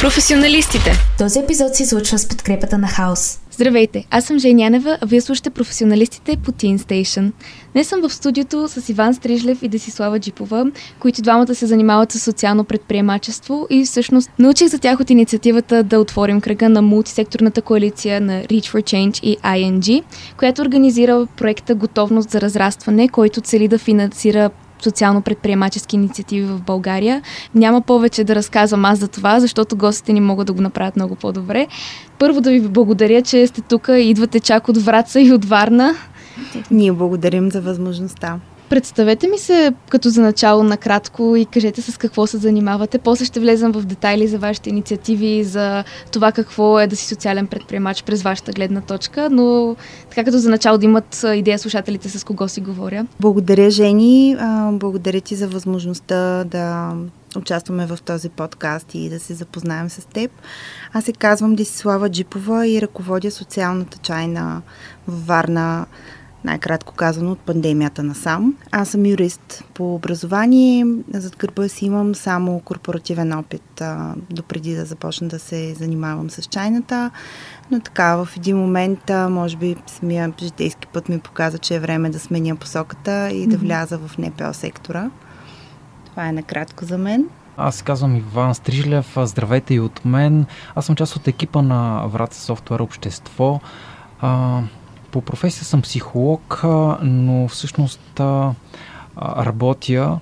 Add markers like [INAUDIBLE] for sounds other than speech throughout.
Професионалистите. Този епизод се излучва с подкрепата на Хаус. Здравейте, аз съм Женянева, а вие слушате професионалистите по Teen Station. Днес съм в студиото с Иван Стрижлев и Десислава Джипова, които двамата се занимават с социално предприемачество и всъщност научих за тях от инициативата да отворим кръга на мултисекторната коалиция на Reach for Change и ING, която организира проекта Готовност за разрастване, който цели да финансира социално-предприемачески инициативи в България. Няма повече да разказвам аз за това, защото гостите ни могат да го направят много по-добре. Първо да ви благодаря, че сте тук идвате чак от Враца и от Варна. Ние благодарим за възможността. Представете ми се като за начало накратко и кажете с какво се занимавате. После ще влезам в детайли за вашите инициативи, за това какво е да си социален предприемач през вашата гледна точка, но така като за начало да имат идея слушателите с кого си говоря. Благодаря, Жени. Благодаря ти за възможността да участваме в този подкаст и да се запознаем с теб. Аз се казвам Десислава Джипова и ръководя социалната чайна в Варна най-кратко казано, от пандемията насам. Аз съм юрист по образование. Зад гърба си имам само корпоративен опит, а, допреди да започна да се занимавам с чайната. Но така, в един момент, а, може би, самия житейски път ми показа, че е време да сменя посоката и да вляза в НПО сектора. Това е накратко за мен. Аз се казвам Иван Стрижлев. Здравейте и от мен. Аз съм част от екипа на Врата Софтуер Общество. А, по професия съм психолог, но всъщност работя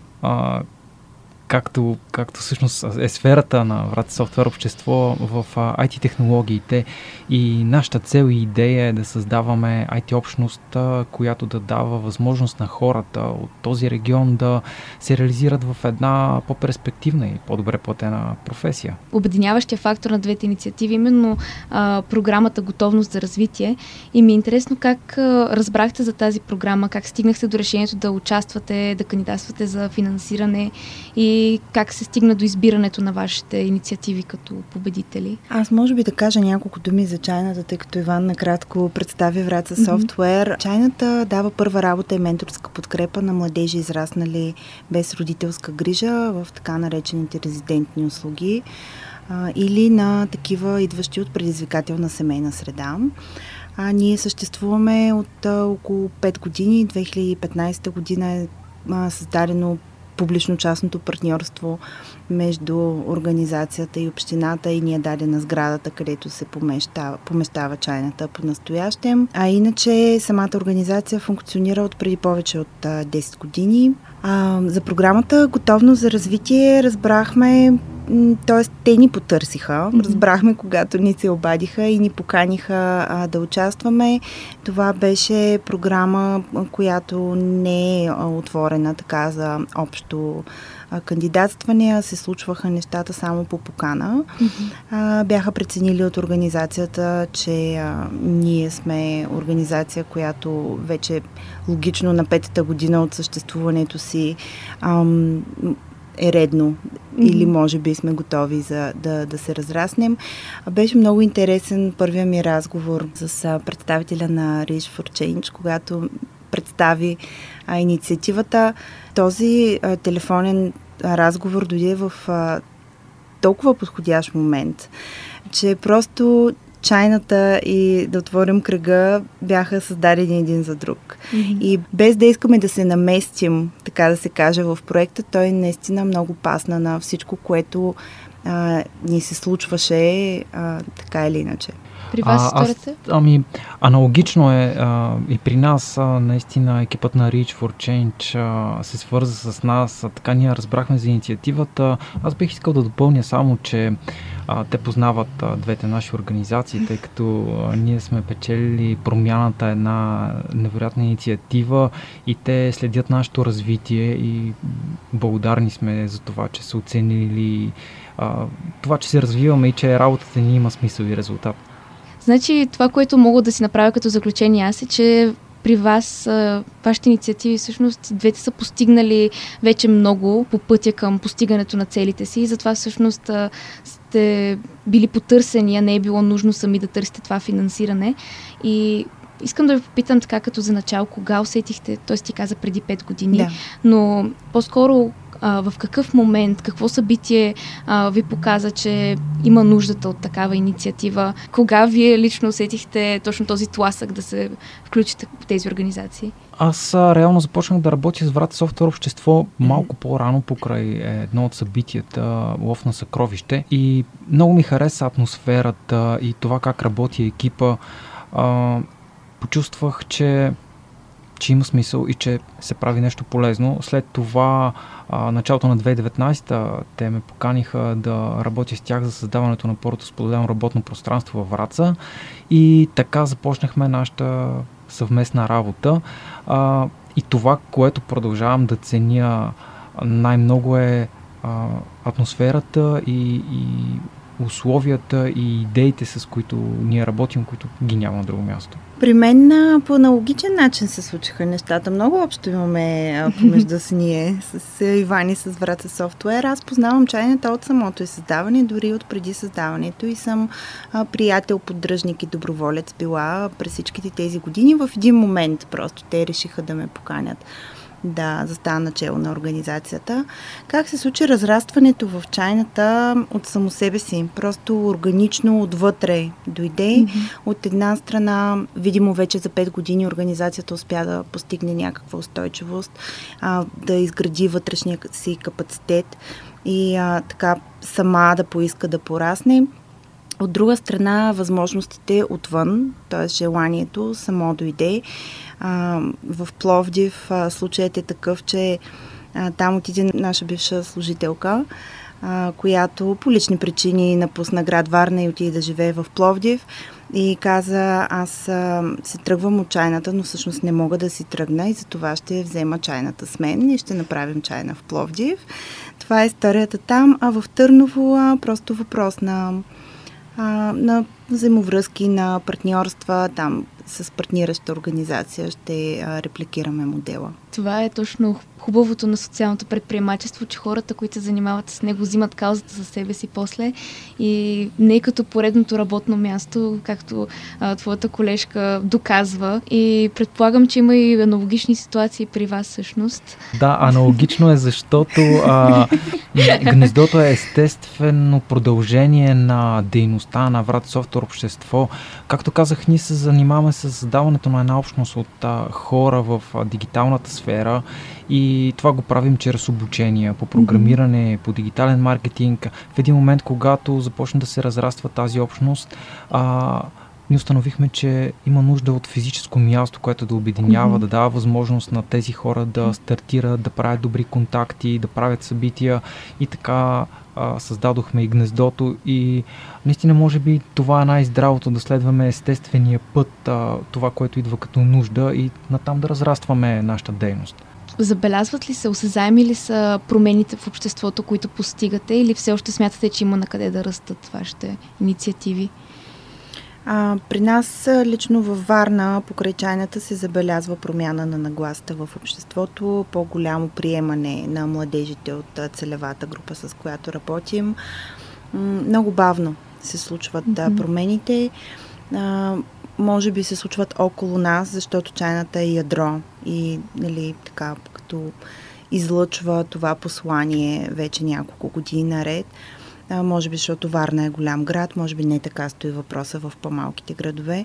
както, както всъщност е сферата на Врата Софтуер общество в IT технологиите и нашата цел и идея е да създаваме IT общност, която да дава възможност на хората от този регион да се реализират в една по-перспективна и по-добре платена професия. Обединяващия фактор на двете инициативи именно а, програмата Готовност за развитие и ми е интересно как а, разбрахте за тази програма, как стигнахте до решението да участвате, да кандидатствате за финансиране и как се стигна до избирането на вашите инициативи като победители? Аз може би да кажа няколко думи за чайната, тъй като Иван накратко представи Враца софтуер. Mm-hmm. Чайната дава първа работа и менторска подкрепа на младежи, израснали без родителска грижа в така наречените резидентни услуги а, или на такива идващи от предизвикателна семейна среда. А, ние съществуваме от а, около 5 години. 2015 година е създадено публично-частното партньорство между организацията и общината и ни е дадена сградата, където се помещава, помещава чайната по настоящем. А иначе самата организация функционира от преди повече от 10 години. А, за програмата Готовност за развитие разбрахме т.е. те ни потърсиха. Разбрахме, когато ни се обадиха и ни поканиха а, да участваме. Това беше програма, която не е отворена така за общо а се случваха нещата само по покана. Mm-hmm. А, бяха преценили от организацията, че а, ние сме организация, която вече логично на петата година от съществуването си ам, е редно mm-hmm. или може би сме готови за да, да се разраснем. Беше много интересен първия ми разговор с представителя на Reach for Change, когато представи а, инициативата. Този а, телефонен разговор дойде в а, толкова подходящ момент, че просто чайната и да отворим кръга бяха създадени един за друг. Mm-hmm. И без да искаме да се наместим, така да се каже, в проекта, той наистина много пасна на всичко, което а, ни се случваше а, така или иначе. При вас а, аз, Ами, аналогично е а, и при нас, а, наистина, екипът на Reach for Change а, се свърза с нас, а, така ние разбрахме за инициативата. Аз бих искал да допълня само, че а, те познават а, двете наши организации, тъй като а, ние сме печелили промяната една невероятна инициатива и те следят нашето развитие и благодарни сме за това, че са оценили а, това, че се развиваме и че работата ни има смисъл и резултат. Значи това, което мога да си направя като заключение аз е, че при вас, вашите инициативи, всъщност двете са постигнали вече много по пътя към постигането на целите си и затова всъщност сте били потърсени, а не е било нужно сами да търсите това финансиране. И искам да ви попитам така като за начало, кога усетихте, т.е. ти каза преди 5 години, да. но по-скоро а, в какъв момент, какво събитие а, ви показа, че има нуждата от такава инициатива? Кога вие лично усетихте точно този тласък да се включите в тези организации? Аз а, реално започнах да работя с Врата Софтуер общество малко по-рано покрай едно от събитията Лов на съкровище и много ми хареса атмосферата и това как работи екипа. А, почувствах, че че има смисъл и че се прави нещо полезно. След това, а, началото на 2019 те ме поканиха да работя с тях за създаването на първото споделено работно пространство във Враца и така започнахме нашата съвместна работа. А, и това, което продължавам да ценя най-много е а, атмосферата и, и условията и идеите, с които ние работим, които ги няма на друго място. При мен по аналогичен начин се случиха нещата. Много общо имаме помежду с ние, с Ивани, с Врата Софтуер. Аз познавам чайната от самото и създаване, дори от преди създаването и съм приятел, поддръжник и доброволец била през всичките тези години. В един момент просто те решиха да ме поканят да застана начало на организацията. Как се случи разрастването в чайната от само себе си? Просто органично отвътре дойде. Mm-hmm. От една страна, видимо вече за 5 години организацията успя да постигне някаква устойчивост, а, да изгради вътрешния си капацитет и а, така сама да поиска да порасне. От друга страна, възможностите отвън, т.е. желанието само дойде. В Пловдив а, случаят е такъв, че там отиде наша бивша служителка, която по лични причини напусна град Варна и отиде да живее в Пловдив и каза, аз се тръгвам от чайната, но всъщност не мога да си тръгна и за това ще взема чайната с мен и ще направим чайна в Пловдив. Това е историята там, а в Търново просто въпрос на, а, на взаимовръзки, на партньорства, там с партнираща организация ще репликираме модела. Това е точно хубавото на социалното предприемачество, че хората, които се занимават с него, взимат каузата за себе си после и не е като поредното работно място, както а, твоята колежка доказва. И предполагам, че има и аналогични ситуации при вас всъщност. Да, аналогично е, защото а, гнездото е естествено продължение на дейността на Врат Софтуер общество. Както казах, ние се занимаваме с създаването на една общност от а, хора в а, дигиталната сфера и това го правим чрез обучения по програмиране, mm-hmm. по дигитален маркетинг. В един момент, когато започне да се разраства тази общност, а, ние установихме, че има нужда от физическо място, което да обединява, mm-hmm. да дава възможност на тези хора да стартират, да правят добри контакти, да правят събития и така а, създадохме и гнездото и наистина може би това е най-здравото да следваме естествения път, а, това, което идва като нужда и натам да разрастваме нашата дейност. Забелязват ли се, осезаеми ли са промените в обществото, които постигате или все още смятате, че има на къде да растат вашите инициативи? А, при нас лично във Варна покрай чайната се забелязва промяна на нагласта в обществото, по-голямо приемане на младежите от целевата група, с която работим. Много бавно се случват mm-hmm. промените. А, може би се случват около нас, защото чайната е ядро и нали, така, като излъчва това послание вече няколко години наред. А, може би, защото Варна е голям град, може би не така стои въпроса в по-малките градове,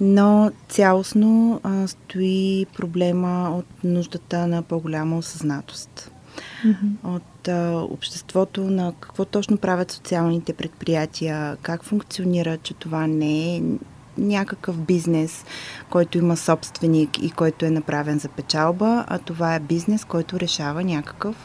но цялостно а, стои проблема от нуждата на по-голяма осъзнатост. Mm-hmm. От а, обществото на какво точно правят социалните предприятия, как функционира, че това не е някакъв бизнес, който има собственик и който е направен за печалба, а това е бизнес, който решава някакъв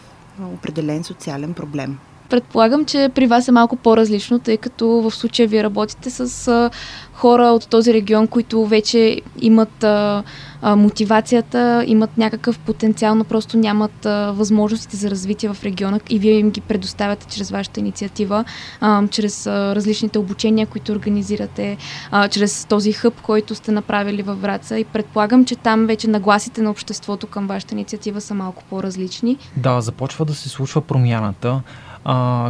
определен социален проблем. Предполагам, че при вас е малко по-различно, тъй като в случая вие работите с а, хора от този регион, които вече имат а, а, мотивацията, имат някакъв потенциал, но просто нямат а, възможностите за развитие в региона и вие им ги предоставяте чрез вашата инициатива, а, чрез а, различните обучения, които организирате, а, чрез този хъб, който сте направили във Враца и предполагам, че там вече нагласите на обществото към вашата инициатива са малко по-различни. Да, започва да се случва промяната.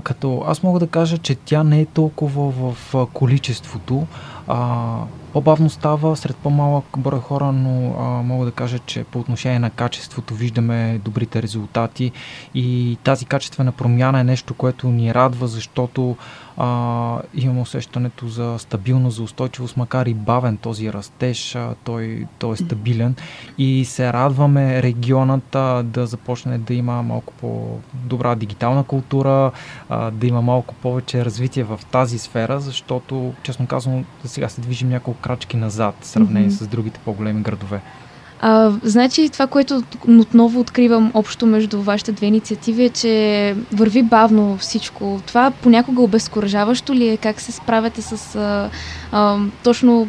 Като аз мога да кажа, че тя не е толкова в количеството, А, по-бавно става сред по-малък брой хора, но а, мога да кажа, че по отношение на качеството виждаме добрите резултати. И тази качествена промяна е нещо, което ни радва, защото а, имам усещането за стабилност, за устойчивост, макар и бавен този растеж, а, той, той е стабилен. И се радваме регионът а, да започне да има малко по-добра дигитална култура, а, да има малко повече развитие в тази сфера, защото, честно казвам, сега се движим няколко крачки назад в сравнение mm-hmm. с другите по-големи градове. А, значи това, което отново откривам общо между вашите две инициативи е, че върви бавно всичко. Това понякога обезкуражаващо ли е? Как се справяте с а, а, точно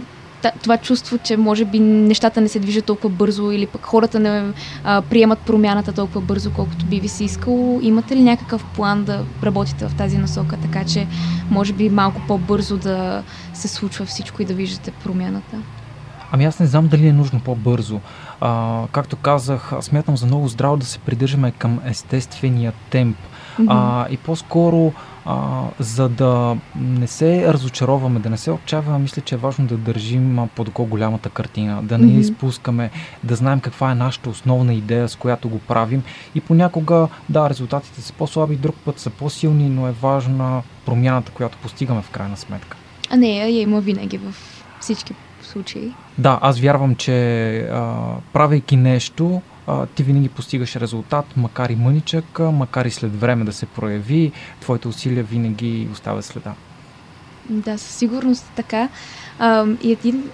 това чувство, че може би нещата не се движат толкова бързо или пък хората не а, приемат промяната толкова бързо, колкото би ви се искало. Имате ли някакъв план да работите в тази насока, така че може би малко по-бързо да се случва всичко и да виждате промяната? Ами аз не знам дали е нужно по-бързо. А, както казах, смятам за много здраво да се придържаме към естествения темп. Mm-hmm. А, и по-скоро, а, за да не се разочароваме, да не се отчаяваме, мисля, че е важно да държим под голямата картина, да не mm-hmm. изпускаме, да знаем каква е нашата основна идея, с която го правим. И понякога, да, резултатите са по-слаби, друг път са по-силни, но е важна промяната, която постигаме в крайна сметка. А не, я има винаги в всички случаи. Да, аз вярвам, че а, правейки нещо, а, ти винаги постигаш резултат, макар и мъничък, макар и след време да се прояви, твоите усилия винаги оставят следа. Да, със сигурност така. А, и един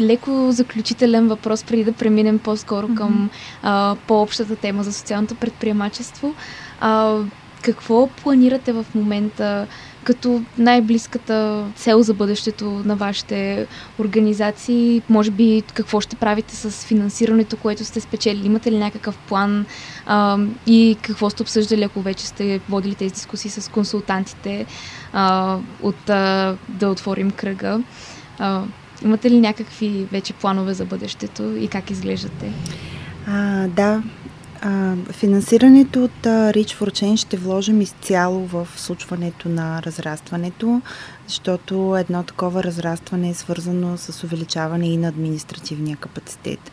леко заключителен въпрос, преди да преминем по-скоро mm-hmm. към а, по-общата тема за социалното предприемачество. А, какво планирате в момента? като най-близката цел за бъдещето на вашите организации? Може би какво ще правите с финансирането, което сте спечели? Имате ли някакъв план а, и какво сте обсъждали, ако вече сте водили тези дискусии с консултантите а, от а, да отворим кръга? А, имате ли някакви вече планове за бъдещето и как изглеждате? А, да, а, финансирането от а, Reach for Change ще вложим изцяло в случването на разрастването, защото едно такова разрастване е свързано с увеличаване и на административния капацитет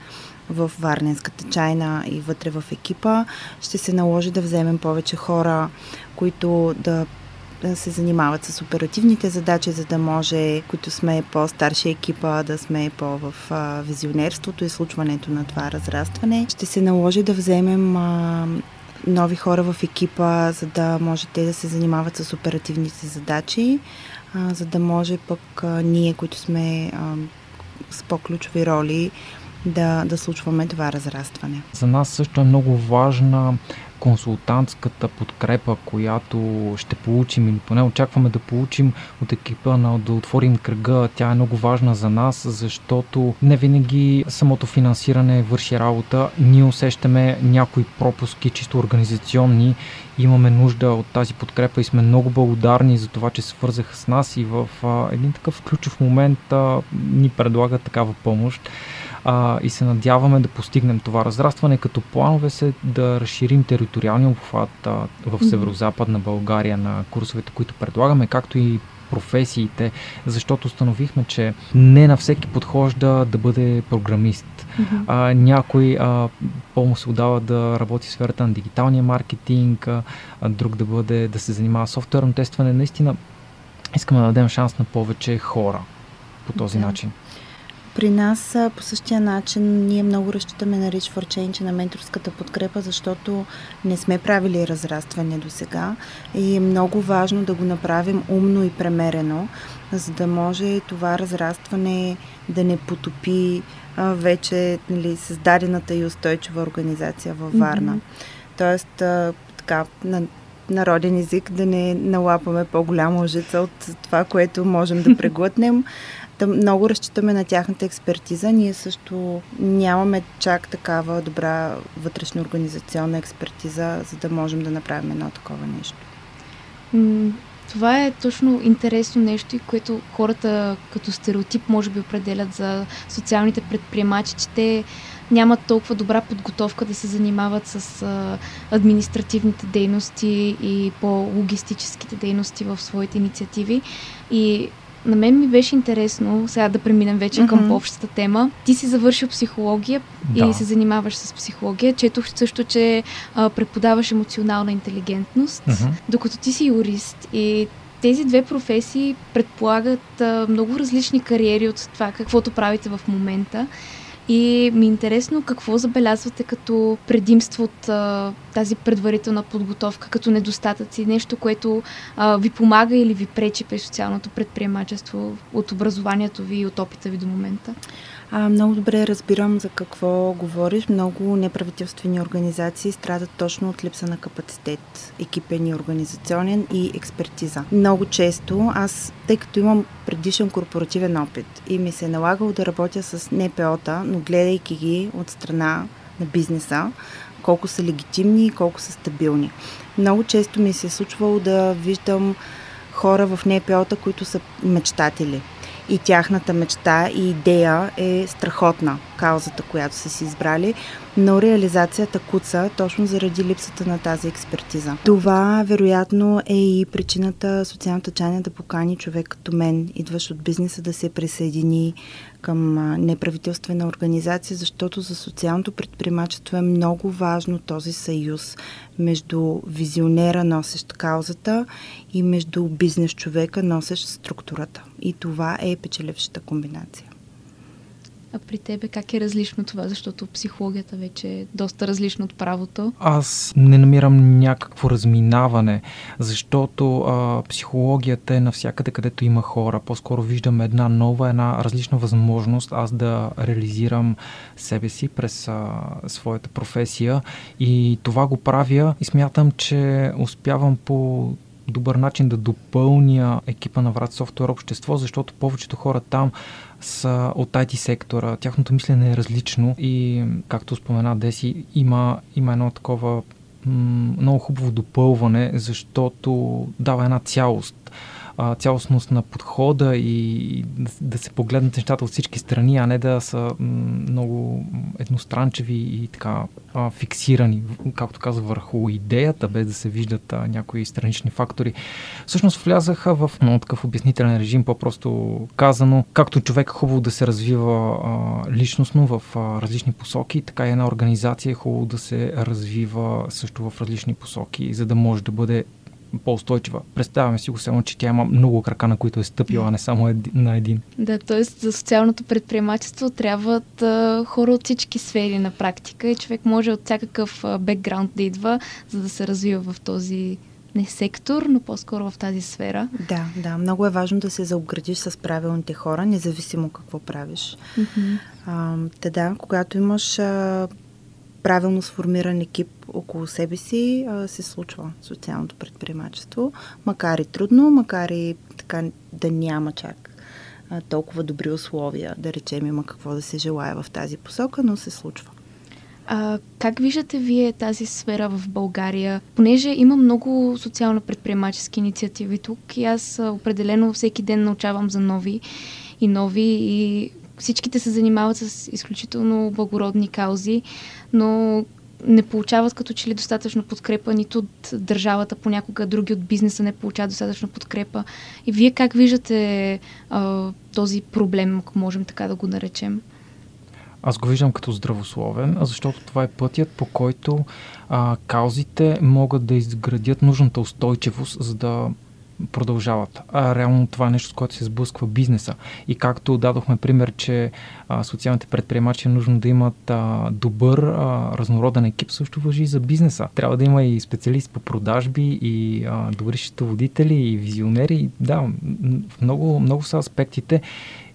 в Варненската чайна и вътре в екипа. Ще се наложи да вземем повече хора, които да се занимават с оперативните задачи, за да може, които сме по-старши екипа, да сме по-в визионерството и случването на това разрастване. Ще се наложи да вземем нови хора в екипа, за да може те да се занимават с оперативните задачи, за да може пък ние, които сме с по-ключови роли, да, да случваме това разрастване. За нас също е много важна консултантската подкрепа, която ще получим или поне очакваме да получим от екипа на да отворим кръга, тя е много важна за нас, защото не винаги самото финансиране върши работа. Ние усещаме някои пропуски, чисто организационни. Имаме нужда от тази подкрепа и сме много благодарни за това, че се свързаха с нас и в един такъв ключов момент ни предлагат такава помощ а, и се надяваме да постигнем това разрастване, като планове се да разширим териториалния обхват а, в северо-западна България на курсовете, които предлагаме, както и професиите, защото установихме, че не на всеки подхожда да бъде програмист. Mm-hmm. А, някой а, по-му се отдава да работи в сферата на дигиталния маркетинг, а, друг да бъде да се занимава с софтуерно тестване. Наистина искаме да дадем шанс на повече хора по този yeah. начин. При нас по същия начин ние много разчитаме на for Change, на менторската подкрепа, защото не сме правили разрастване до сега и е много важно да го направим умно и премерено, за да може това разрастване да не потопи а, вече нали, създадената и устойчива организация във Варна. Mm-hmm. Тоест, а, така, на народен език да не налапаме по-голяма лъжица от това, което можем да [LAUGHS] преглътнем. Много разчитаме на тяхната експертиза. Ние също нямаме чак такава добра вътрешна организационна експертиза, за да можем да направим едно такова нещо. Това е точно интересно нещо, и което хората като стереотип може би определят за социалните предприемачи, че те нямат толкова добра подготовка да се занимават с а, административните дейности и по-логистическите дейности в своите инициативи. И на мен ми беше интересно, сега да преминем вече mm-hmm. към общата тема. Ти си завършил психология да. и се занимаваш с психология. Четох също, че а, преподаваш емоционална интелигентност, mm-hmm. докато ти си юрист и тези две професии предполагат а, много различни кариери от това, каквото правите в момента. И ми е интересно какво забелязвате като предимство от а, тази предварителна подготовка, като недостатъци, нещо, което а, ви помага или ви пречи при социалното предприемачество от образованието ви и от опита ви до момента? А, много добре разбирам за какво говориш. Много неправителствени организации страдат точно от липса на капацитет, екипен и организационен и експертиза. Много често аз, тъй като имам предишен корпоративен опит и ми се е налагало да работя с НПО-та, но гледайки ги от страна на бизнеса, колко са легитимни и колко са стабилни. Много често ми се е случвало да виждам хора в НПО-та, които са мечтатели и тяхната мечта и идея е страхотна, каузата, която са си избрали, но реализацията куца точно заради липсата на тази експертиза. Това, вероятно, е и причината социалната чайна да покани човек като мен, идваш от бизнеса, да се присъедини към неправителствена организация, защото за социалното предприемачество е много важно този съюз между визионера, носещ каузата и между бизнес човека, носещ структурата. И това е печелившата комбинация. А при тебе как е различно това? Защото психологията вече е доста различна от правото. Аз не намирам някакво разминаване, защото а, психологията е навсякъде, където има хора. По-скоро виждам една нова, една различна възможност аз да реализирам себе си през а, своята професия и това го правя и смятам, че успявам по добър начин да допълня екипа на Врат Софтуер общество, защото повечето хора там са от IT сектора. Тяхното мислене е различно и, както спомена Деси, има, има едно такова м- много хубаво допълване, защото дава една цялост а, цялостност на подхода и да се погледнат нещата от всички страни, а не да са много едностранчеви и така а, фиксирани, както казах, върху идеята, без да се виждат а, някои странични фактори. Всъщност влязаха в много такъв обяснителен режим, по-просто казано, както човек е хубаво да се развива а, личностно в а, различни посоки, така и една организация е хубаво да се развива също в различни посоки, за да може да бъде по-устойчива. Представяме си го само, че тя има много крака, на които е стъпила, а не само еди, на един. Да, т.е. за социалното предприемачество трябват а, хора от всички сфери на практика и човек може от всякакъв бекграунд да идва, за да се развива в този не сектор, но по-скоро в тази сфера. Да, да. Много е важно да се заобградиш с правилните хора, независимо какво правиш. Mm-hmm. А, да, когато имаш а, правилно сформиран екип около себе си а, се случва социалното предприемачество. Макар и трудно, макар и така да няма чак а, толкова добри условия, да речем има какво да се желая в тази посока, но се случва. А, как виждате вие тази сфера в България? Понеже има много социално-предприемачески инициативи тук и аз определено всеки ден научавам за нови и нови и всичките се занимават с изключително благородни каузи, но не получават като че ли достатъчно подкрепа нито от държавата, понякога други от бизнеса не получават достатъчно подкрепа. И вие как виждате а, този проблем, ако можем така да го наречем? Аз го виждам като здравословен, защото това е пътят, по който а, каузите могат да изградят нужната устойчивост, за да продължават. А реално това е нещо, с което се сблъсква бизнеса. И както дадохме пример, че а, социалните предприемачи е нужно да имат а, добър, а, разнороден екип, също въжи и за бизнеса. Трябва да има и специалист по продажби, и а, добри счетоводители, и визионери. Да, много, много са аспектите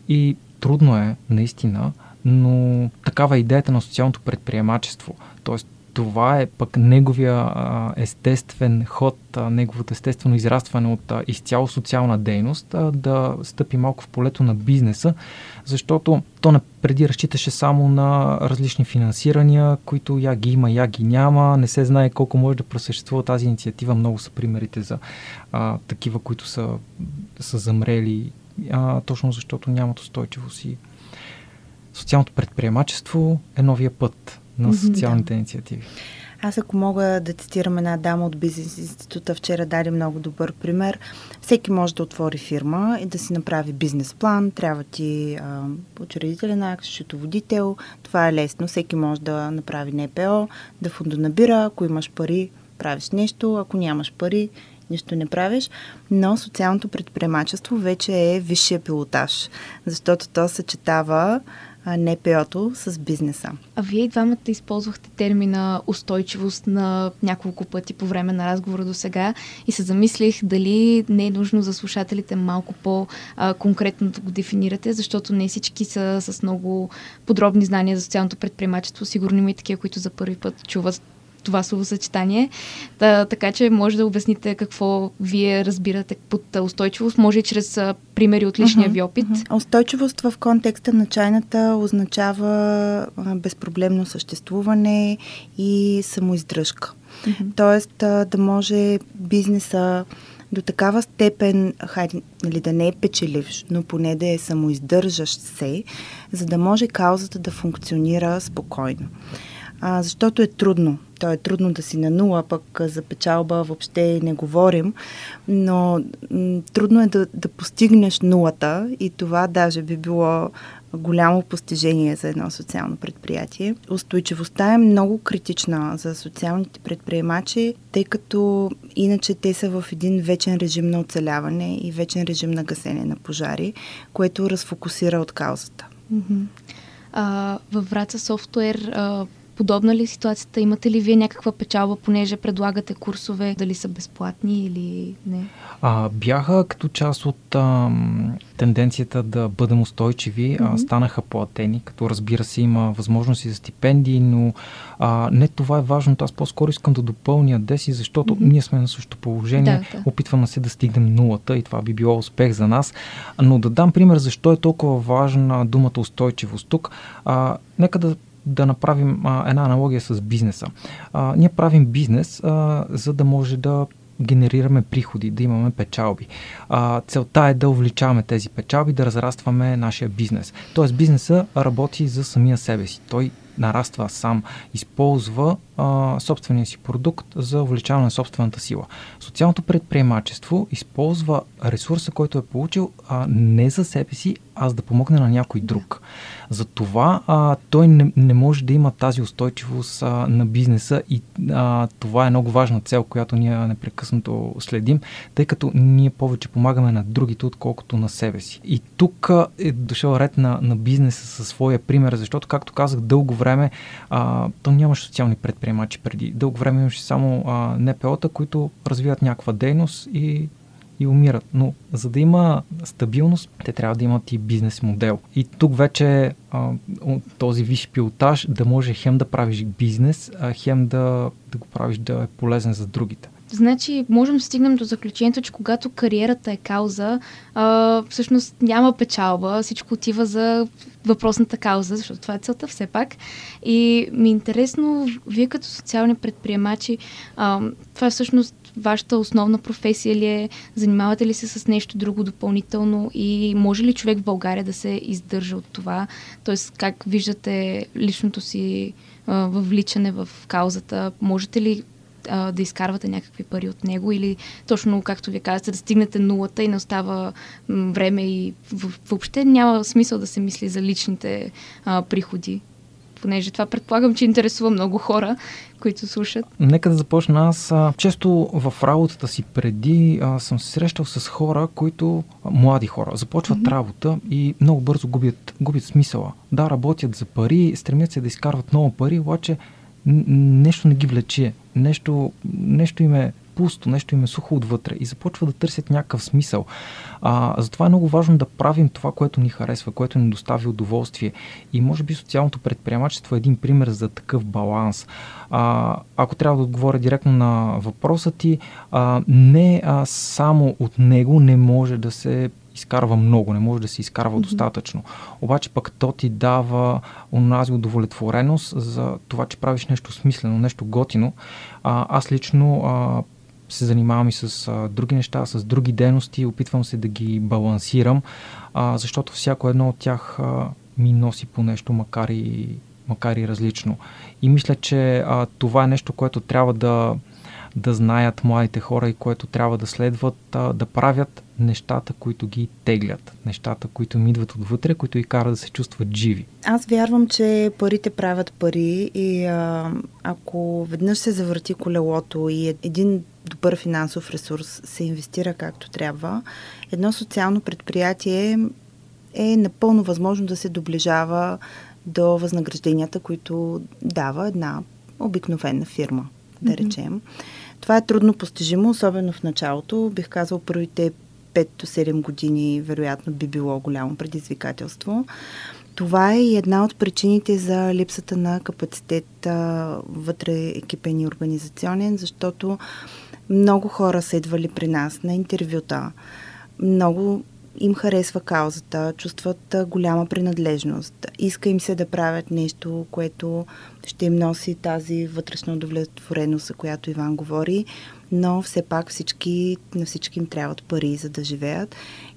и трудно е, наистина, но такава е идеята на социалното предприемачество. Тоест, това е пък неговия а, естествен ход, а, неговото естествено израстване от а, изцяло социална дейност, а, да стъпи малко в полето на бизнеса, защото то преди разчиташе само на различни финансирания, които я ги има, я ги няма, не се знае колко може да просъществува тази инициатива. Много са примерите за а, такива, които са, са замрели, а, точно защото нямат устойчивост и социалното предприемачество е новия път на социалните да. инициативи. Аз ако мога да цитирам една дама от бизнес института, вчера даде много добър пример. Всеки може да отвори фирма и да си направи бизнес план. Трябва ти а, учредителен акт, счетоводител. Това е лесно. Всеки може да направи НПО, да фондонабира. Ако имаш пари, правиш нещо. Ако нямаш пари, нищо не правиш, но социалното предприемачество вече е висшия пилотаж, защото то съчетава НПО-то с бизнеса. А вие и двамата използвахте термина устойчивост на няколко пъти по време на разговора до сега и се замислих дали не е нужно за слушателите малко по-конкретно да го дефинирате, защото не всички са с много подробни знания за социалното предприемачество. Сигурно има и такива, които за първи път чуват това словосъчетание. Та, така че може да обясните какво вие разбирате под устойчивост, може и чрез а, примери от личния uh-huh, ви опит. Uh-huh. Устойчивост в контекста на чайната означава а, безпроблемно съществуване и самоиздръжка. Uh-huh. Тоест а, да може бизнеса до такава степен, хайде, нали, да не е печеливш, но поне да е самоиздържащ се, за да може каузата да функционира спокойно. А, защото е трудно то е трудно да си на нула, пък за печалба въобще не говорим, но м- трудно е да, да постигнеш нулата и това даже би било голямо постижение за едно социално предприятие. Устойчивостта е много критична за социалните предприемачи, тъй като иначе те са в един вечен режим на оцеляване и вечен режим на гасене на пожари, което разфокусира от каузата. Mm-hmm. Във Враца Софтуер а, Подобна ли е ситуацията? Имате ли вие някаква печалба, понеже предлагате курсове, дали са безплатни или не? А, бяха като част от а, тенденцията да бъдем устойчиви, mm-hmm. а, станаха платени, като разбира се има възможности за стипендии, но а, не това е важното. Аз по-скоро искам да допълня Деси, защото mm-hmm. ние сме на същото положение. Да, да. Опитваме се да стигнем нулата и това би било успех за нас. Но да дам пример защо е толкова важна думата устойчивост тук. А, нека да да направим а, една аналогия с бизнеса. А, ние правим бизнес, а, за да може да генерираме приходи, да имаме печалби. А, целта е да увеличаваме тези печалби, да разрастваме нашия бизнес. Тоест бизнеса работи за самия себе си. Той нараства сам, използва а, собствения си продукт за увеличаване на собствената сила. Социалното предприемачество използва ресурса, който е получил а, не за себе си, а за да помогне на някой друг. Затова а, той не, не може да има тази устойчивост а, на бизнеса и а, това е много важна цел, която ние непрекъснато следим, тъй като ние повече помагаме на другите, отколкото на себе си. И тук е дошъл ред на, на бизнеса със своя пример, защото, както казах, дълго време а, то нямаше социални предприемачи преди. Дълго време имаше само а, НПО-та, които развиват някаква дейност и и умират. Но за да има стабилност, те трябва да имат и бизнес модел. И тук вече а, този виш пилотаж да може хем да правиш бизнес, а хем да, да го правиш да е полезен за другите. Значи, можем да стигнем до заключението, че когато кариерата е кауза, а, всъщност няма печалба, всичко отива за въпросната кауза, защото това е целта все пак. И ми е интересно, вие като социални предприемачи, а, това е всъщност вашата основна професия ли е? Занимавате ли се с нещо друго допълнително? И може ли човек в България да се издържа от това? Тоест, как виждате личното си а, въвличане в каузата? Можете ли а, да изкарвате някакви пари от него или точно, както ви казвате, да стигнете нулата и не остава време и въобще няма смисъл да се мисли за личните а, приходи понеже това предполагам, че интересува много хора, които слушат. Нека да започна. Аз често в работата си преди а, съм се срещал с хора, които, млади хора, започват mm-hmm. работа и много бързо губят, губят смисъла. Да, работят за пари, стремят се да изкарват много пари, обаче нещо не ги влече, нещо, нещо им е пусто, нещо им е сухо отвътре и започва да търсят някакъв смисъл. А, затова е много важно да правим това, което ни харесва, което ни достави удоволствие. И може би социалното предприемачество е един пример за такъв баланс. А, ако трябва да отговоря директно на въпроса ти, а, не а, само от него не може да се изкарва много, не може да се изкарва mm-hmm. достатъчно. Обаче пък то ти дава онази удовлетвореност за това, че правиш нещо смислено, нещо готино. А, аз лично а, се занимавам и с а, други неща, с други дейности, опитвам се да ги балансирам, а, защото всяко едно от тях а, ми носи по нещо, макар и макар и различно. И мисля, че а, това е нещо, което трябва да, да знаят младите хора и което трябва да следват, а, да правят нещата, които ги теглят, нещата, които им идват отвътре, които ги карат да се чувстват живи. Аз вярвам, че парите правят пари и а, ако веднъж се завърти колелото и е един добър финансов ресурс се инвестира както трябва, едно социално предприятие е напълно възможно да се доближава до възнагражденията, които дава една обикновена фирма, да mm-hmm. речем. Това е трудно постижимо, особено в началото. Бих казал, първите 5 до 7 години вероятно би било голямо предизвикателство. Това е и една от причините за липсата на капацитет вътре екипен и организационен, защото много хора са идвали при нас на интервюта. Много им харесва каузата, чувстват голяма принадлежност. Иска им се да правят нещо, което ще им носи тази вътрешна удовлетвореност, за която Иван говори, но все пак всички, на всички им трябват пари, за да живеят.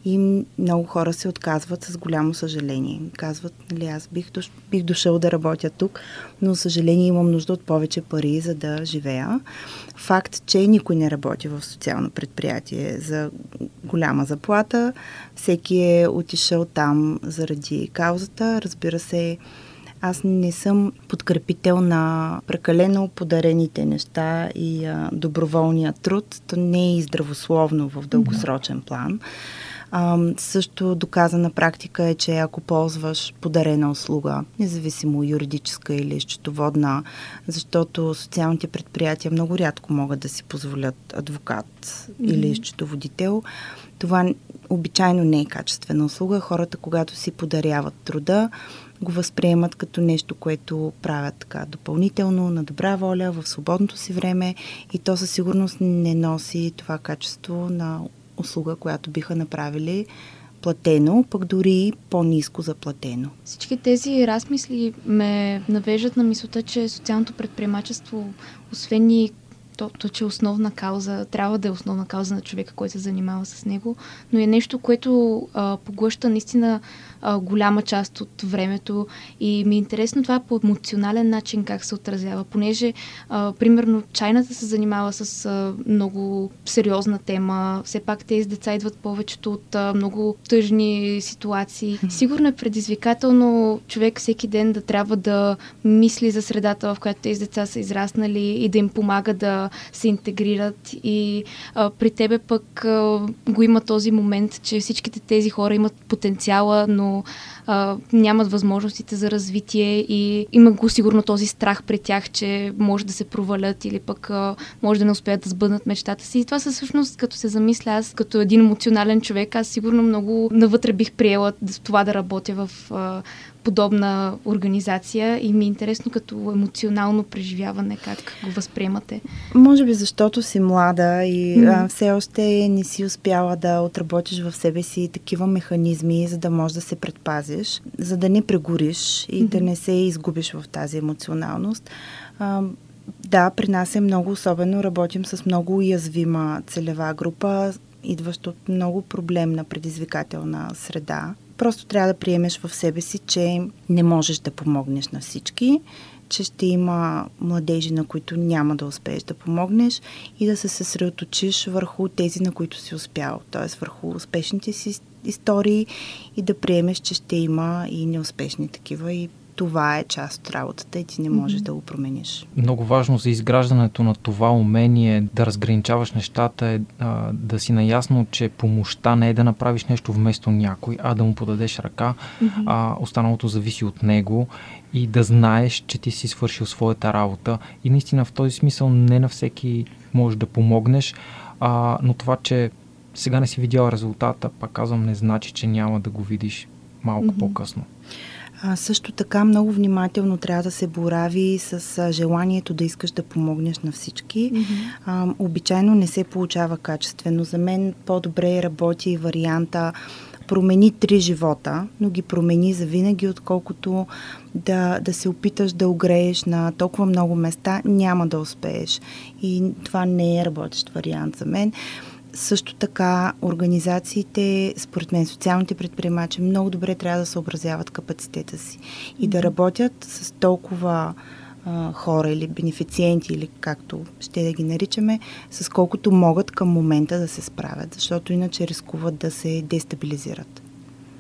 И много хора се отказват с голямо съжаление. Казват, нали, аз бих, дош, бих дошъл да работя тук, но, съжаление, имам нужда от повече пари, за да живея. Факт, че никой не работи в социално предприятие за голяма заплата. Всеки е отишъл там заради каузата. Разбира се, аз не съм подкрепител на прекалено подарените неща и а, доброволния труд. То не е и здравословно в дългосрочен план. А, също доказана практика е, че ако ползваш подарена услуга, независимо юридическа или счетоводна, защото социалните предприятия много рядко могат да си позволят адвокат mm-hmm. или счетоводител, това обичайно не е качествена услуга. Хората, когато си подаряват труда, го възприемат като нещо, което правят така допълнително, на добра воля, в свободното си време и то със сигурност не носи това качество на услуга, която биха направили платено, пък дори по-низко заплатено. Всички тези размисли ме навеждат на мисълта, че социалното предприемачество, освен и то, то, че е основна кауза, трябва да е основна кауза на човека, който се занимава с него, но е нещо, което а, поглъща наистина а, голяма част от времето. И ми е интересно това по емоционален начин как се отразява, понеже а, примерно чайната се занимава с а, много сериозна тема, все пак тези деца идват повечето от а, много тъжни ситуации. Сигурно е предизвикателно човек всеки ден да трябва да мисли за средата, в която тези деца са израснали и да им помага да се интегрират и а, при тебе пък а, го има този момент, че всичките тези хора имат потенциала, но а, нямат възможностите за развитие и има го сигурно този страх пред тях, че може да се провалят или пък а, може да не успеят да сбъднат мечтата си. И това са всъщност, като се замисля аз, като един емоционален човек, аз сигурно много навътре бих приела това да работя в а, подобна организация и ми е интересно като емоционално преживяване как го възприемате. Може би защото си млада и mm. а, все още не си успяла да отработиш в себе си такива механизми, за да можеш да се предпазиш, за да не прегориш и mm-hmm. да не се изгубиш в тази емоционалност. А, да, при нас е много особено. Работим с много уязвима целева група, идваща от много проблемна, предизвикателна среда. Просто трябва да приемеш в себе си, че не можеш да помогнеш на всички, че ще има младежи, на които няма да успееш да помогнеш и да се съсредоточиш върху тези, на които си успял, т.е. върху успешните си истории и да приемеш, че ще има и неуспешни такива и това е част от работата и ти не можеш mm-hmm. да го промениш. Много важно за изграждането на това умение да разграничаваш нещата е а, да си наясно, че помощта не е да направиш нещо вместо някой, а да му подадеш ръка. Mm-hmm. А, останалото зависи от него и да знаеш, че ти си свършил своята работа. И наистина в този смисъл не на всеки можеш да помогнеш, а, но това, че сега не си видял резултата, пак казвам, не значи, че няма да го видиш малко mm-hmm. по-късно. А, също така много внимателно трябва да се борави с а, желанието да искаш да помогнеш на всички. Mm-hmm. А, обичайно не се получава качествено. За мен по-добре работи варианта промени три живота, но ги промени за винаги, отколкото да, да се опиташ да огрееш на толкова много места, няма да успееш. И това не е работещ вариант за мен също така организациите, според мен социалните предприемачи много добре трябва да съобразяват капацитета си и да работят с толкова а, хора или бенефициенти, или както ще да ги наричаме, с колкото могат към момента да се справят, защото иначе рискуват да се дестабилизират.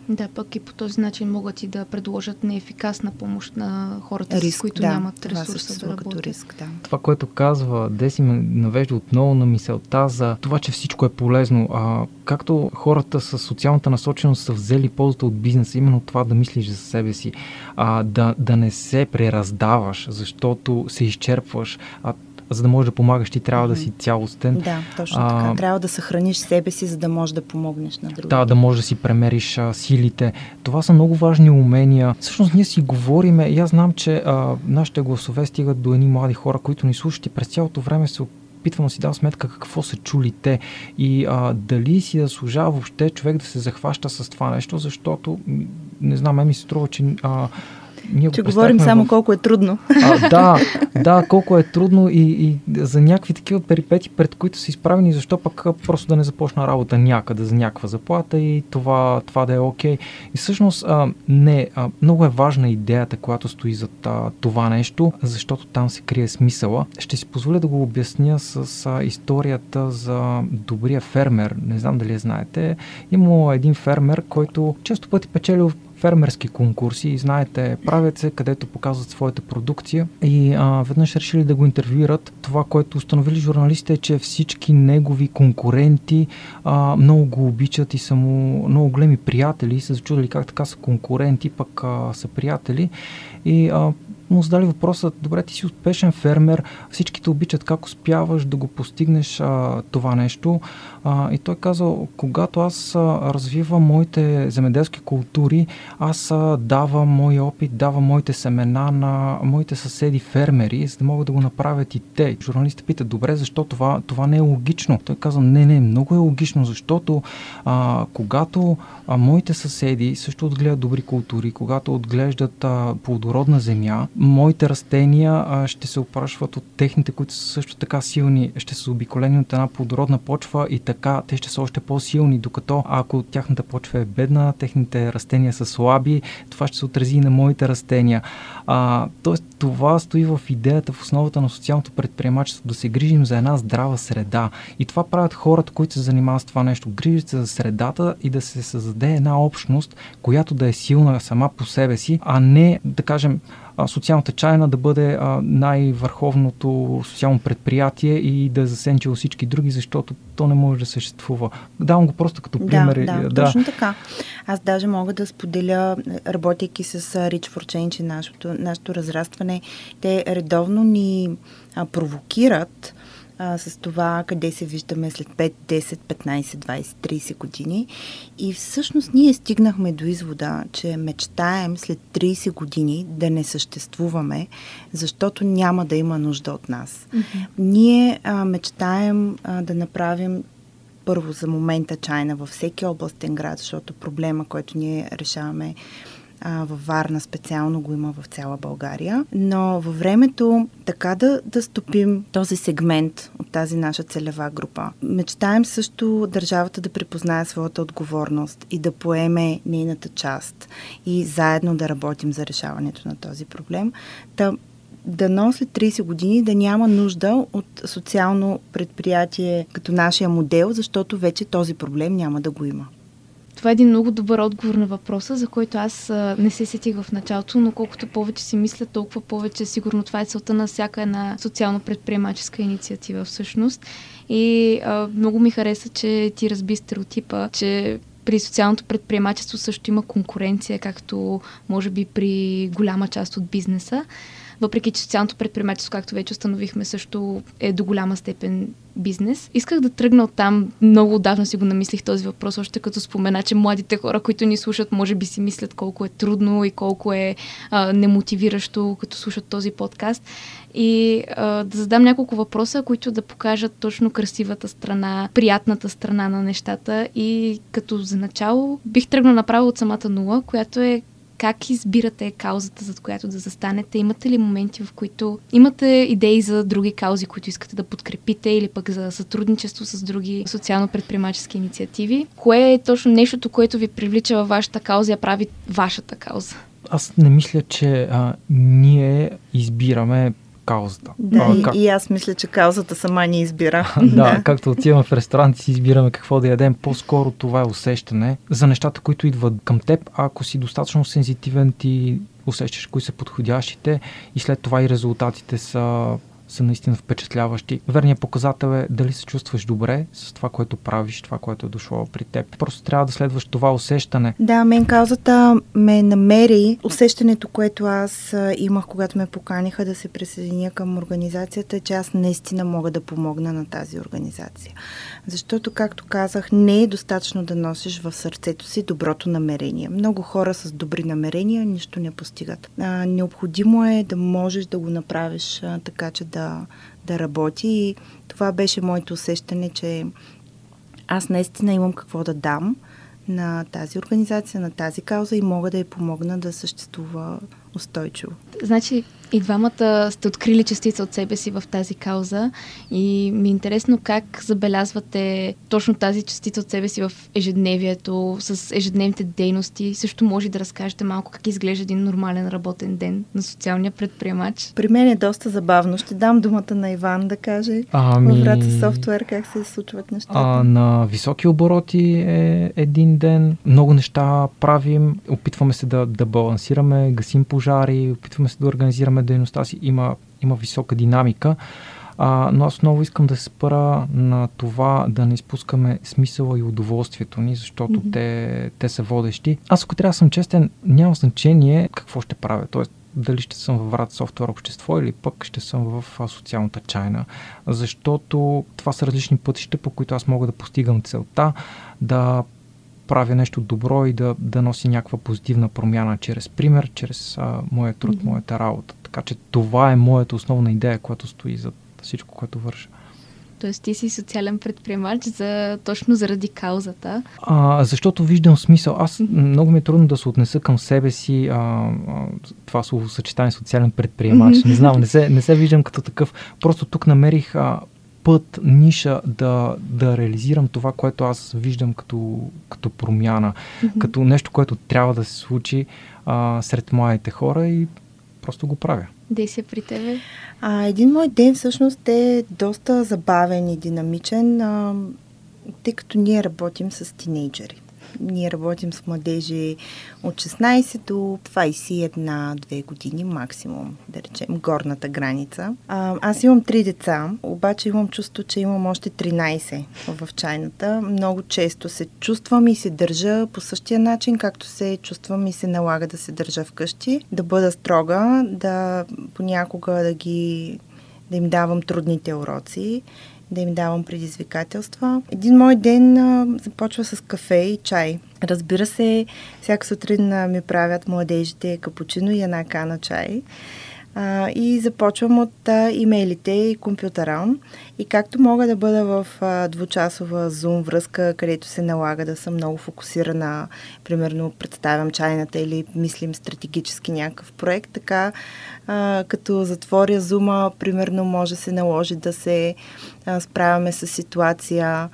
Да, пък и по този начин могат и да предложат неефикасна помощ на хората, риск, с които да, нямат ресурса да работят. риск, да. Това, което казва Деси, ме навежда отново на мисълта за това, че всичко е полезно. А, както хората с социалната насоченост са взели ползата от бизнеса, именно това да мислиш за себе си, а, да, да не се прераздаваш, защото се изчерпваш. А, за да можеш да помагаш, ти трябва mm-hmm. да си цялостен. Да, точно а, така. Трябва да съхраниш себе си, за да можеш да помогнеш на другите. Да, да можеш да си премериш а, силите. Това са много важни умения. Всъщност ние си говориме и аз знам, че а, нашите гласове стигат до едни млади хора, които ни слушат и през цялото време се опитвам да си дам сметка какво са чули те и а, дали си заслужава въобще човек да се захваща с това нещо, защото не знам, мен ми се струва, че а, ние че говорим само в... колко е трудно. А, да, [LAUGHS] да, колко е трудно и, и за някакви такива перипети, пред които са изправени, защо пък просто да не започна работа някъде за някаква заплата и това, това да е окей. Okay. И всъщност а, не, а, много е важна идеята, която стои за това нещо, защото там се крие смисъла. Ще си позволя да го обясня с а, историята за добрия фермер. Не знам дали я знаете. Има един фермер, който често пъти печелил фермерски конкурси знаете, правят се, където показват своята продукция и а, веднъж решили да го интервюират. Това, което установили журналистите е, че всички негови конкуренти а, много го обичат и са му много големи приятели и са зачудили как така са конкуренти, пък а, са приятели и а, му задали въпроса, добре, ти си успешен фермер, всичките обичат как успяваш да го постигнеш а, това нещо. А, и той казал, когато аз развивам моите земеделски култури, аз а, давам моя опит, давам моите семена на моите съседи фермери, за да могат да го направят и те. Журналистите питат, добре, защо това, това не е логично? Той каза, не, не, много е логично, защото а, когато а, моите съседи също отгледат добри култури, когато отглеждат а, плодородна земя, моите растения а, ще се опрашват от техните, които са също така силни, ще са обиколени от една плодородна почва и така те ще са още по-силни, докато ако тяхната почва е бедна, техните растения са слаби, това ще се отрази и на моите растения. А, тоест, това стои в идеята, в основата на социалното предприемачество, да се грижим за една здрава среда. И това правят хората, които се занимават с това нещо. Грижат се за средата и да се създаде една общност, която да е силна сама по себе си, а не, да кажем, социалната чайна да бъде а, най-върховното социално предприятие и да е засенчило всички други, защото то не може да съществува. Давам го просто като пример. Да, да, да. точно така. Аз даже мога да споделя, работейки с Rich for Change и нашото, нашето разрастване, те редовно ни а, провокират а, с това къде се виждаме след 5, 10, 15, 20, 30 години. И всъщност ние стигнахме до извода, че мечтаем след 30 години да не съществуваме, защото няма да има нужда от нас. Mm-hmm. Ние а, мечтаем а, да направим първо за момента чайна във всеки областен град, защото проблема, който ние решаваме а, във Варна специално го има в цяла България. Но във времето така да, да стопим този сегмент от тази наша целева група. Мечтаем също държавата да препознае своята отговорност и да поеме нейната част и заедно да работим за решаването на този проблем. Та, дано след 30 години да няма нужда от социално предприятие като нашия модел, защото вече този проблем няма да го има. Това е един много добър отговор на въпроса, за който аз а, не се сетих в началото, но колкото повече си мисля, толкова повече сигурно това е целта на всяка една социално-предприемаческа инициатива всъщност. И а, много ми хареса, че ти разби стереотипа, че при социалното предприемачество също има конкуренция, както може би при голяма част от бизнеса въпреки че социалното предприемачество, както вече установихме, също е до голяма степен бизнес. Исках да тръгна от там. Много отдавна си го намислих този въпрос, още като спомена, че младите хора, които ни слушат, може би си мислят колко е трудно и колко е а, немотивиращо, като слушат този подкаст. И а, да задам няколко въпроса, които да покажат точно красивата страна, приятната страна на нещата. И като за начало бих тръгнал направо от самата нула, която е как избирате каузата, за която да застанете? Имате ли моменти, в които имате идеи за други каузи, които искате да подкрепите или пък за сътрудничество с други социално-предприемачески инициативи? Кое е точно нещото, което ви привлича във вашата кауза и я прави вашата кауза? Аз не мисля, че а, ние избираме каузата. Да, а, и, как... и аз мисля, че каузата сама ни избира. [LAUGHS] да, да, както отиваме в ресторант и си избираме какво да ядем, по-скоро това е усещане за нещата, които идват към теб. Ако си достатъчно сензитивен, ти усещаш кои са подходящите и след това и резултатите са са наистина впечатляващи. Верният показател е дали се чувстваш добре с това, което правиш, това, което е дошло при теб. Просто трябва да следваш това усещане. Да, мен каузата ме намери. Усещането, което аз имах, когато ме поканиха да се присъединя към организацията, е, че аз наистина мога да помогна на тази организация. Защото, както казах, не е достатъчно да носиш в сърцето си доброто намерение. Много хора с добри намерения нищо не постигат. А, необходимо е да можеш да го направиш а, така, че да, да работи. И това беше моето усещане, че аз наистина имам какво да дам на тази организация, на тази кауза и мога да я помогна да съществува устойчиво. Значи и двамата сте открили частица от себе си в тази кауза и ми е интересно как забелязвате точно тази частица от себе си в ежедневието, с ежедневните дейности. Също може да разкажете малко как изглежда един нормален работен ден на социалния предприемач. При мен е доста забавно. Ще дам думата на Иван да каже ами... във врата софтуер как се случват нещата. А, на високи обороти е един ден. Много неща правим. Опитваме се да, да балансираме, гасим пожари, опитваме се да организираме развиваме дейността си, има, има висока динамика. А, но аз много искам да се спра на това да не изпускаме смисъла и удоволствието ни, защото mm-hmm. те, те са водещи. Аз, ако трябва да съм честен, няма значение какво ще правя. Тоест, дали ще съм във врат софтуер общество или пък ще съм в социалната чайна, защото това са различни пътища, по които аз мога да постигам целта, да правя нещо добро и да, да носи някаква позитивна промяна чрез пример, чрез а, моя труд, mm-hmm. моята работа. Така че това е моята основна идея, която стои за всичко, което върша. Тоест ти си социален предприемач за, точно заради каузата. А, защото виждам смисъл. Аз много ми е трудно да се отнеса към себе си а, а, това съчетание социален предприемач. Не знам, не се, не се виждам като такъв. Просто тук намерих а, път, ниша да, да реализирам това, което аз виждам като, като промяна, mm-hmm. като нещо, което трябва да се случи а, сред младите хора и просто го правя. Действия при тебе? А, един мой ден всъщност е доста забавен и динамичен, а, тъй като ние работим с тинейджери. Ние работим с младежи от 16 до 21-2 години максимум, да речем, горната граница. А, аз имам три деца, обаче имам чувство, че имам още 13 в чайната. Много често се чувствам и се държа по същия начин, както се чувствам и се налага да се държа вкъщи, да бъда строга, да понякога да ги да им давам трудните уроци да им давам предизвикателства. Един мой ден а, започва с кафе и чай. Разбира се, всяка сутрин а, ми правят младежите капучино и една кана чай. А, и започвам от а, имейлите и компютъра. И както мога да бъда в а, двучасова зум връзка, където се налага да съм много фокусирана, примерно представям чайната или мислим стратегически някакъв проект, така а, като затворя зума, примерно може се наложи да се а, справяме с ситуация,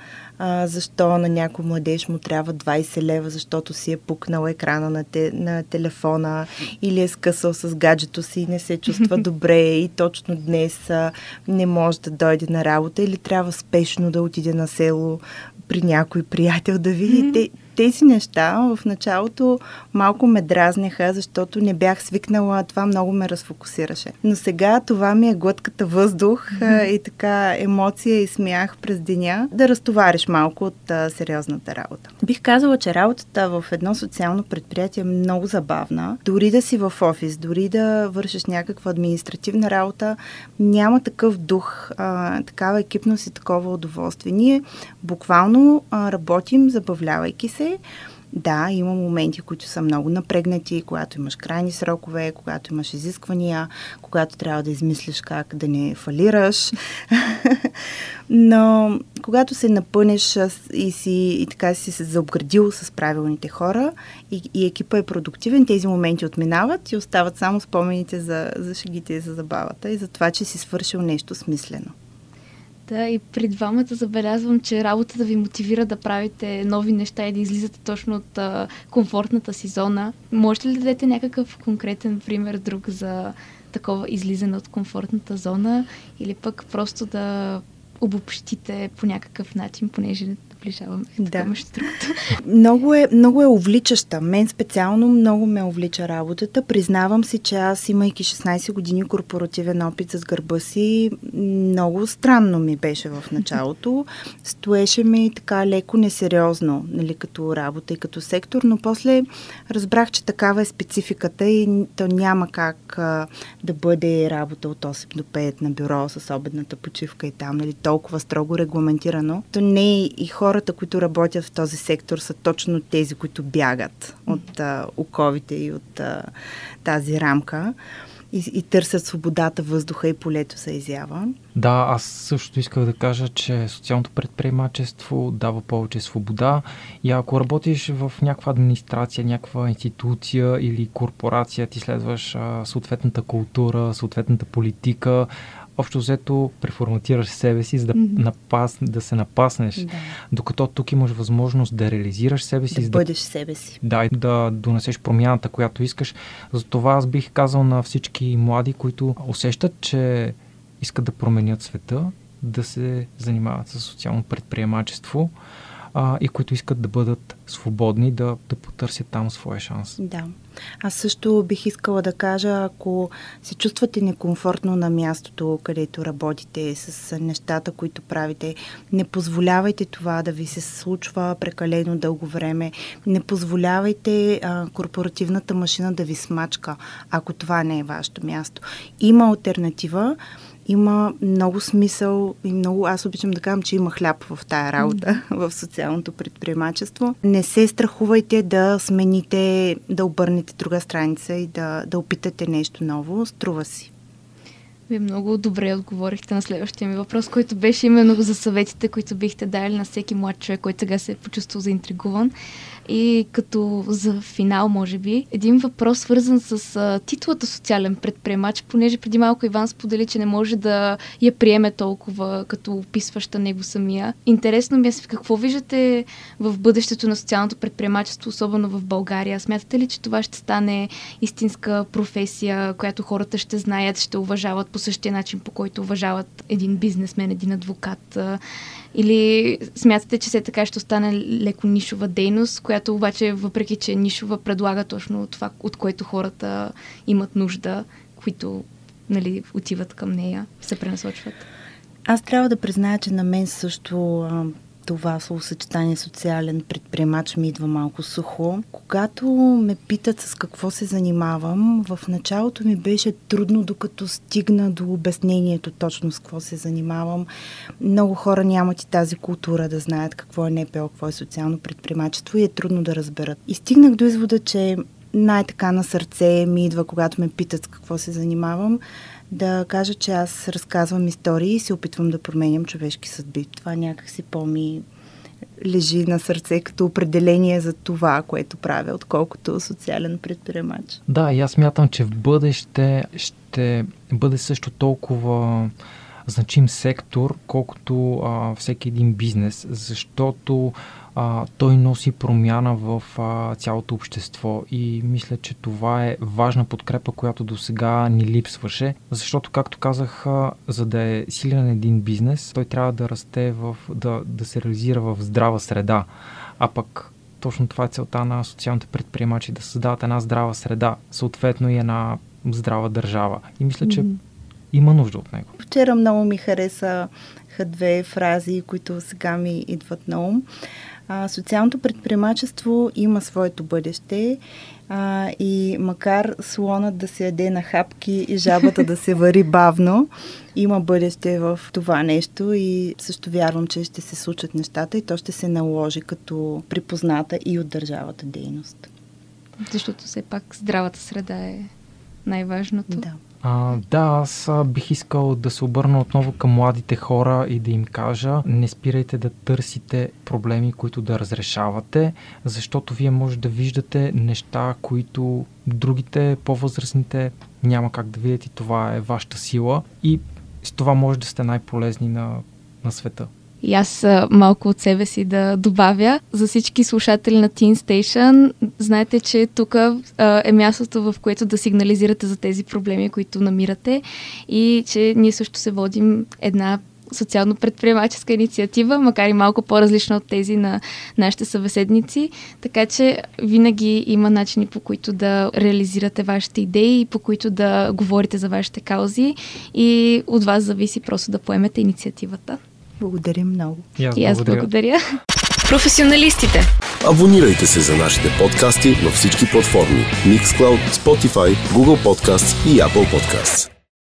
а, защо на някой младеж му трябва 20 лева, защото си е пукнал екрана на, те, на телефона или е скъсал с гаджето си и не се чувства [LAUGHS] добре и точно днес а, не може да дойде на работа или трябва спешно да отиде на село при някой приятел да види. Те, тези неща в началото малко ме дразняха, защото не бях свикнала, това много ме разфокусираше. Но сега това ми е глътката въздух и така емоция и смях през деня, да разтовариш малко от а, сериозната работа. Бих казала, че работата в едно социално предприятие е много забавна. Дори да си в офис, дори да вършиш някаква административна работа, няма такъв дух, а, такава екипност и такова удоволствие. Ние буквално а, работим, забавлявайки се се Да, има моменти, които са много напрегнати, когато имаш крайни срокове, когато имаш изисквания, когато трябва да измислиш как да не фалираш. [LAUGHS] Но когато се напънеш и си и така си се заобградил с правилните хора и, и екипа е продуктивен, тези моменти отминават и остават само спомените за, за шегите и за забавата и за това, че си свършил нещо смислено. Да, и при двамата забелязвам, че работата ви мотивира да правите нови неща и да излизате точно от а, комфортната си зона. Можете ли да дадете някакъв конкретен пример друг за такова излизане от комфортната зона или пък просто да обобщите по някакъв начин, понеже наближаваме да. другото. [LAUGHS] Много е, много е увличаща. Мен специално много ме увлича работата. Признавам си, че аз, имайки 16 години корпоративен опит с гърба си, много странно ми беше в началото. [LAUGHS] Стоеше ми така леко несериозно, нали, като работа и като сектор, но после разбрах, че такава е спецификата и то няма как а, да бъде работа от 8 до 5 на бюро с обедната почивка и там, нали, толкова строго регламентирано. То не е и хора хората, които работят в този сектор, са точно тези, които бягат от а, оковите и от а, тази рамка и, и търсят свободата, въздуха и полето за изява. Да, аз също исках да кажа, че социалното предприемачество дава повече свобода и ако работиш в някаква администрация, някаква институция или корпорация, ти следваш а, съответната култура, съответната политика, общо взето преформатираш себе си, за да, mm-hmm. напас, да се напаснеш. Да. Докато тук имаш възможност да реализираш себе си. Да бъдеш да, себе си. Да, и да донесеш промяната, която искаш. Затова аз бих казал на всички млади, които усещат, че искат да променят света, да се занимават с социално предприемачество а, и които искат да бъдат свободни, да, да потърсят там своя шанс. Да. Аз също бих искала да кажа, ако се чувствате некомфортно на мястото, където работите, с нещата, които правите, не позволявайте това да ви се случва прекалено дълго време. Не позволявайте а, корпоративната машина да ви смачка, ако това не е вашето място. Има альтернатива има много смисъл и много, аз обичам да казвам, че има хляб в тая работа, mm. в социалното предприемачество. Не се страхувайте да смените, да обърнете друга страница и да, да опитате нещо ново. Струва си. Вие много добре отговорихте на следващия ми въпрос, който беше именно за съветите, които бихте дали на всеки млад човек, който сега се е почувствал заинтригуван. И като за финал, може би, един въпрос свързан с а, титлата социален предприемач, понеже преди малко Иван сподели, че не може да я приеме толкова като описваща него самия. Интересно ми е какво виждате в бъдещето на социалното предприемачество, особено в България. Смятате ли, че това ще стане истинска професия, която хората ще знаят, ще уважават по същия начин, по който уважават един бизнесмен, един адвокат? Или смятате, че все така ще остане леко нишова дейност, която обаче, въпреки че е нишова, предлага точно това, от което хората имат нужда, които нали, отиват към нея, се пренасочват? Аз трябва да призная, че на мен също това словосъчетание социален предприемач ми идва малко сухо. Когато ме питат с какво се занимавам, в началото ми беше трудно, докато стигна до обяснението точно с какво се занимавам. Много хора нямат и тази култура да знаят какво е НПО, какво е социално предприемачество и е трудно да разберат. И стигнах до извода, че най-така на сърце ми идва, когато ме питат с какво се занимавам, да кажа, че аз разказвам истории и се опитвам да променям човешки съдби. Това някакси по-ми лежи на сърце като определение за това, което правя, отколкото социален предприемач. Да, и аз мятам, че в бъдеще ще бъде също толкова значим сектор, колкото а, всеки един бизнес, защото а, той носи промяна в а, цялото общество и мисля, че това е важна подкрепа, която до сега ни липсваше, защото, както казах, а, за да е силен един бизнес, той трябва да расте в, да, да се реализира в здрава среда, а пък точно това е целта на социалните предприемачи, да създават една здрава среда, съответно и една здрава държава. И мисля, че mm-hmm. има нужда от него. Вчера много ми хареса две фрази, които сега ми идват на ум А, социалното предприемачество има своето бъдеще а, и макар слонът да се яде на хапки и жабата да се вари бавно, има бъдеще в това нещо и също вярвам, че ще се случат нещата и то ще се наложи като припозната и от държавата дейност. Защото все пак здравата среда е най-важното. Да. А, да, аз бих искал да се обърна отново към младите хора и да им кажа, не спирайте да търсите проблеми, които да разрешавате, защото вие може да виждате неща, които другите, по-възрастните, няма как да видят и това е вашата сила и с това може да сте най-полезни на, на света. И аз малко от себе си да добавя. За всички слушатели на Teen Station, знаете, че тук е мястото, в което да сигнализирате за тези проблеми, които намирате и че ние също се водим една социално-предприемаческа инициатива, макар и малко по-различна от тези на нашите събеседници. Така че винаги има начини по които да реализирате вашите идеи, по които да говорите за вашите каузи и от вас зависи просто да поемете инициативата. Благодарим много. И аз, и аз благодаря. благодаря. Професионалистите. Абонирайте се за нашите подкасти на всички платформи Mixcloud, Spotify, Google Podcasts и Apple Podcasts.